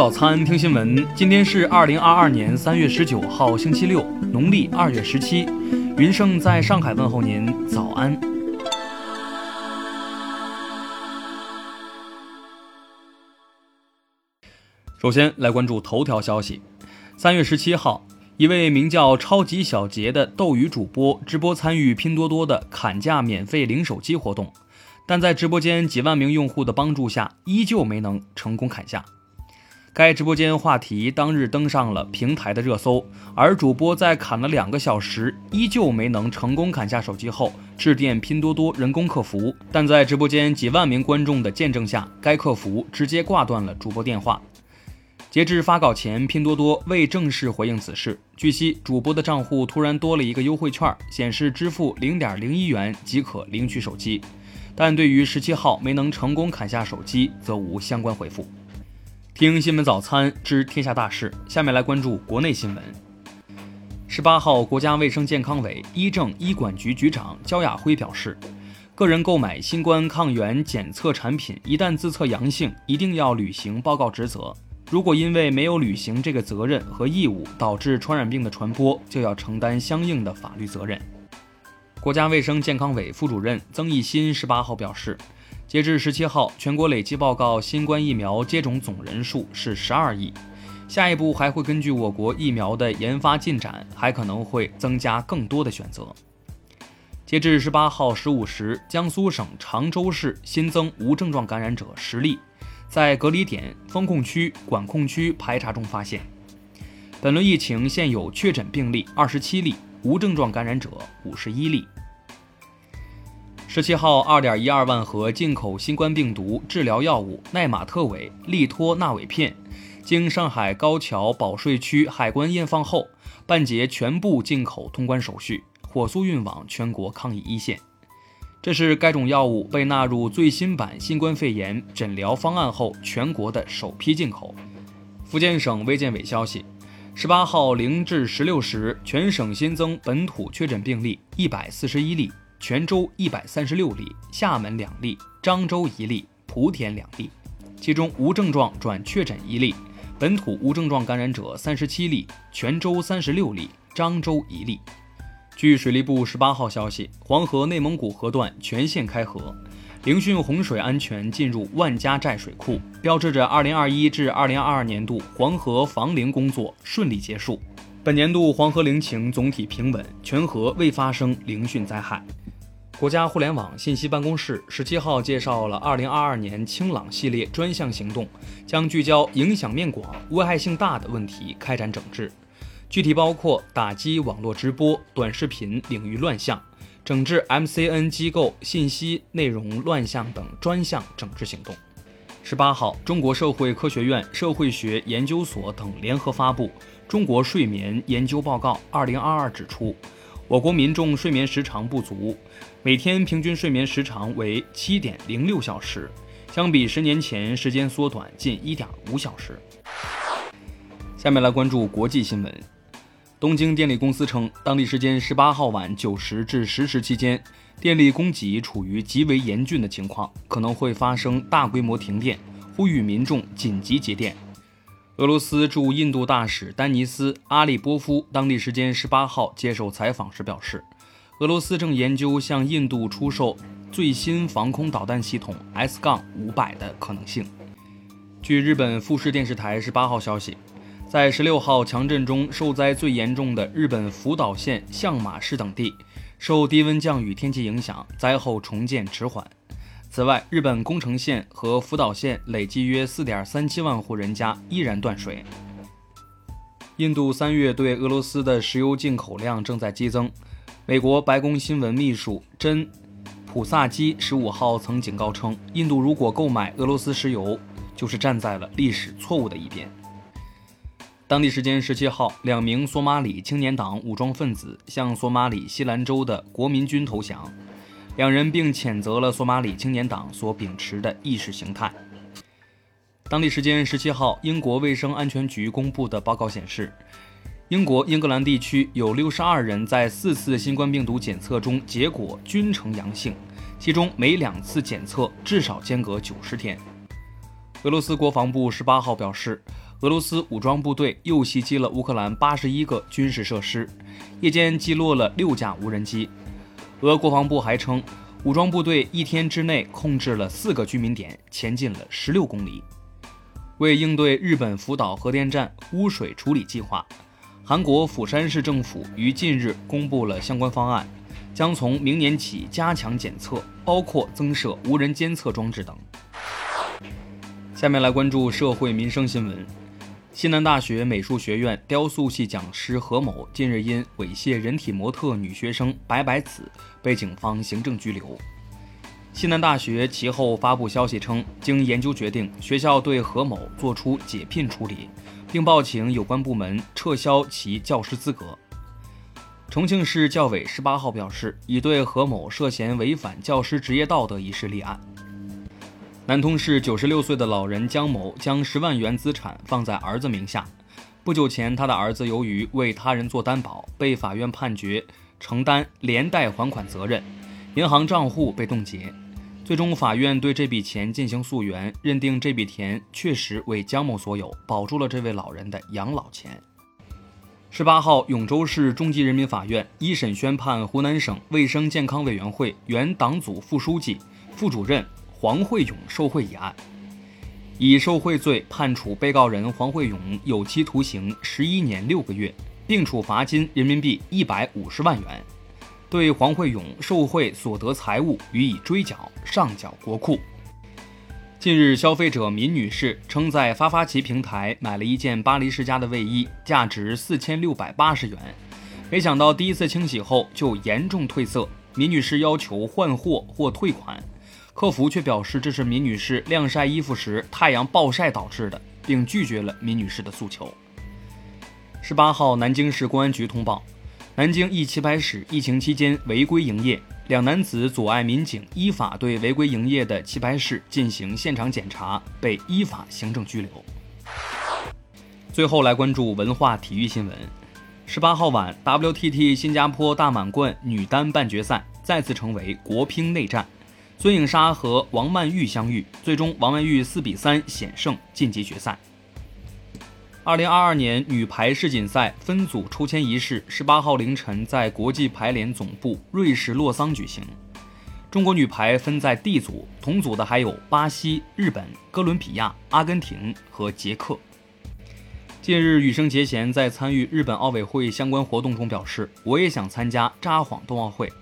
早餐，听新闻。今天是二零二二年三月十九号，星期六，农历二月十七。云盛在上海问候您，早安。首先来关注头条消息。三月十七号，一位名叫“超级小杰”的斗鱼主播直播参与拼多多的砍价免费零手机活动，但在直播间几万名用户的帮助下，依旧没能成功砍下。该直播间话题当日登上了平台的热搜，而主播在砍了两个小时，依旧没能成功砍下手机后，致电拼多多人工客服，但在直播间几万名观众的见证下，该客服直接挂断了主播电话。截至发稿前，拼多多未正式回应此事。据悉，主播的账户突然多了一个优惠券，显示支付零点零一元即可领取手机，但对于十七号没能成功砍下手机，则无相关回复。听新闻早餐知天下大事，下面来关注国内新闻。十八号，国家卫生健康委医政医管局局长焦亚辉表示，个人购买新冠抗原检测产品，一旦自测阳性，一定要履行报告职责。如果因为没有履行这个责任和义务，导致传染病的传播，就要承担相应的法律责任。国家卫生健康委副主任曾益新十八号表示。截至十七号，全国累计报告新冠疫苗接种总人数是十二亿。下一步还会根据我国疫苗的研发进展，还可能会增加更多的选择。截至十八号十五时，江苏省常州市新增无症状感染者十例，在隔离点、风控区、管控区排查中发现。本轮疫情现有确诊病例二十七例，无症状感染者五十一例。十七号，二点一二万盒进口新冠病毒治疗药物奈玛特韦利托那韦片，经上海高桥保税区海关验放后，办结全部进口通关手续，火速运往全国抗疫一线。这是该种药物被纳入最新版新冠肺炎诊疗方案后，全国的首批进口。福建省卫健委消息，十八号零至十六时，全省新增本土确诊病例一百四十一例。泉州一百三十六例，厦门两例，漳州一例，莆田两例，其中无症状转确诊一例，本土无症状感染者三十七例，泉州三十六例，漳州一例。据水利部十八号消息，黄河内蒙古河段全线开河，凌汛洪水安全进入万家寨水库，标志着二零二一至二零二二年度黄河防凌工作顺利结束。本年度黄河凌情总体平稳，全河未发生凌汛灾害。国家互联网信息办公室十七号介绍了二零二二年清朗系列专项行动，将聚焦影响面广、危害性大的问题开展整治，具体包括打击网络直播、短视频领域乱象，整治 MCN 机构信息内容乱象等专项整治行动。十八号，中国社会科学院社会学研究所等联合发布《中国睡眠研究报告（二零二二）》，指出。我国民众睡眠时长不足，每天平均睡眠时长为七点零六小时，相比十年前时间缩短近一点五小时。下面来关注国际新闻。东京电力公司称，当地时间十八号晚九时至十时期间，电力供给处于极为严峻的情况，可能会发生大规模停电，呼吁民众紧急节电。俄罗斯驻印度大使丹尼斯·阿利波夫当地时间十八号接受采访时表示，俄罗斯正研究向印度出售最新防空导弹系统 S- 杠五百的可能性。据日本富士电视台十八号消息，在十六号强震中受灾最严重的日本福岛县相马市等地，受低温降雨天气影响，灾后重建迟缓。此外，日本宫城县和福岛县累计约4.37万户人家依然断水。印度三月对俄罗斯的石油进口量正在激增。美国白宫新闻秘书珍·普萨基十五号曾警告称，印度如果购买俄罗斯石油，就是站在了历史错误的一边。当地时间十七号，两名索马里青年党武装分子向索马里西兰州的国民军投降。两人并谴责了索马里青年党所秉持的意识形态。当地时间十七号，英国卫生安全局公布的报告显示，英国英格兰地区有六十二人在四次新冠病毒检测中结果均呈阳性，其中每两次检测至少间隔九十天。俄罗斯国防部十八号表示，俄罗斯武装部队又袭击了乌克兰八十一个军事设施，夜间击落了六架无人机。俄国防部还称，武装部队一天之内控制了四个居民点，前进了十六公里。为应对日本福岛核电站污水处理计划，韩国釜山市政府于近日公布了相关方案，将从明年起加强检测，包括增设无人监测装置等。下面来关注社会民生新闻。西南大学美术学院雕塑系讲师何某近日因猥亵人体模特女学生白白子被警方行政拘留。西南大学其后发布消息称，经研究决定，学校对何某作出解聘处理，并报请有关部门撤销其教师资格。重庆市教委十八号表示，已对何某涉嫌违反教师职业道德一事立案。南通市九十六岁的老人江某将十万元资产放在儿子名下。不久前，他的儿子由于为他人做担保，被法院判决承担连带还款责任，银行账户被冻结。最终，法院对这笔钱进行溯源，认定这笔钱确实为江某所有，保住了这位老人的养老钱。十八号，永州市中级人民法院一审宣判湖南省卫生健康委员会原党组副书记、副主任。黄慧勇受贿一案，以受贿罪判处被告人黄慧勇有期徒刑十一年六个月，并处罚金人民币一百五十万元，对黄慧勇受贿所得财物予以追缴，上缴国库。近日，消费者闵女士称在发发奇平台买了一件巴黎世家的卫衣，价值四千六百八十元，没想到第一次清洗后就严重褪色，闵女士要求换货或退款。客服却表示这是闵女士晾晒衣服时太阳暴晒导致的，并拒绝了闵女士的诉求。十八号，南京市公安局通报，南京一棋牌室疫情期间违规营业，两男子阻碍民警依法对违规营业的棋牌室进行现场检查，被依法行政拘留。最后来关注文化体育新闻。十八号晚，WTT 新加坡大满贯女单半决赛再次成为国乒内战。孙颖莎和王曼玉相遇，最终王曼玉四比三险胜晋级决赛。二零二二年女排世锦赛分组抽签仪式十八号凌晨在国际排联总部瑞士洛桑举行。中国女排分在 D 组，同组的还有巴西、日本、哥伦比亚、阿根廷和捷克。近日，羽生结弦在参与日本奥委会相关活动中表示：“我也想参加札幌冬奥会。”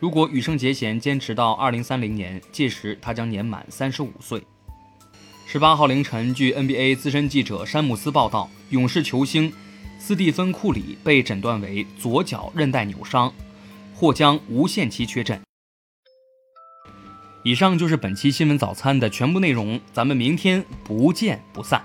如果羽生结弦坚持到二零三零年，届时他将年满三十五岁。十八号凌晨，据 NBA 资深记者山姆斯报道，勇士球星斯蒂芬库里被诊断为左脚韧带扭伤，或将无限期缺阵。以上就是本期新闻早餐的全部内容，咱们明天不见不散。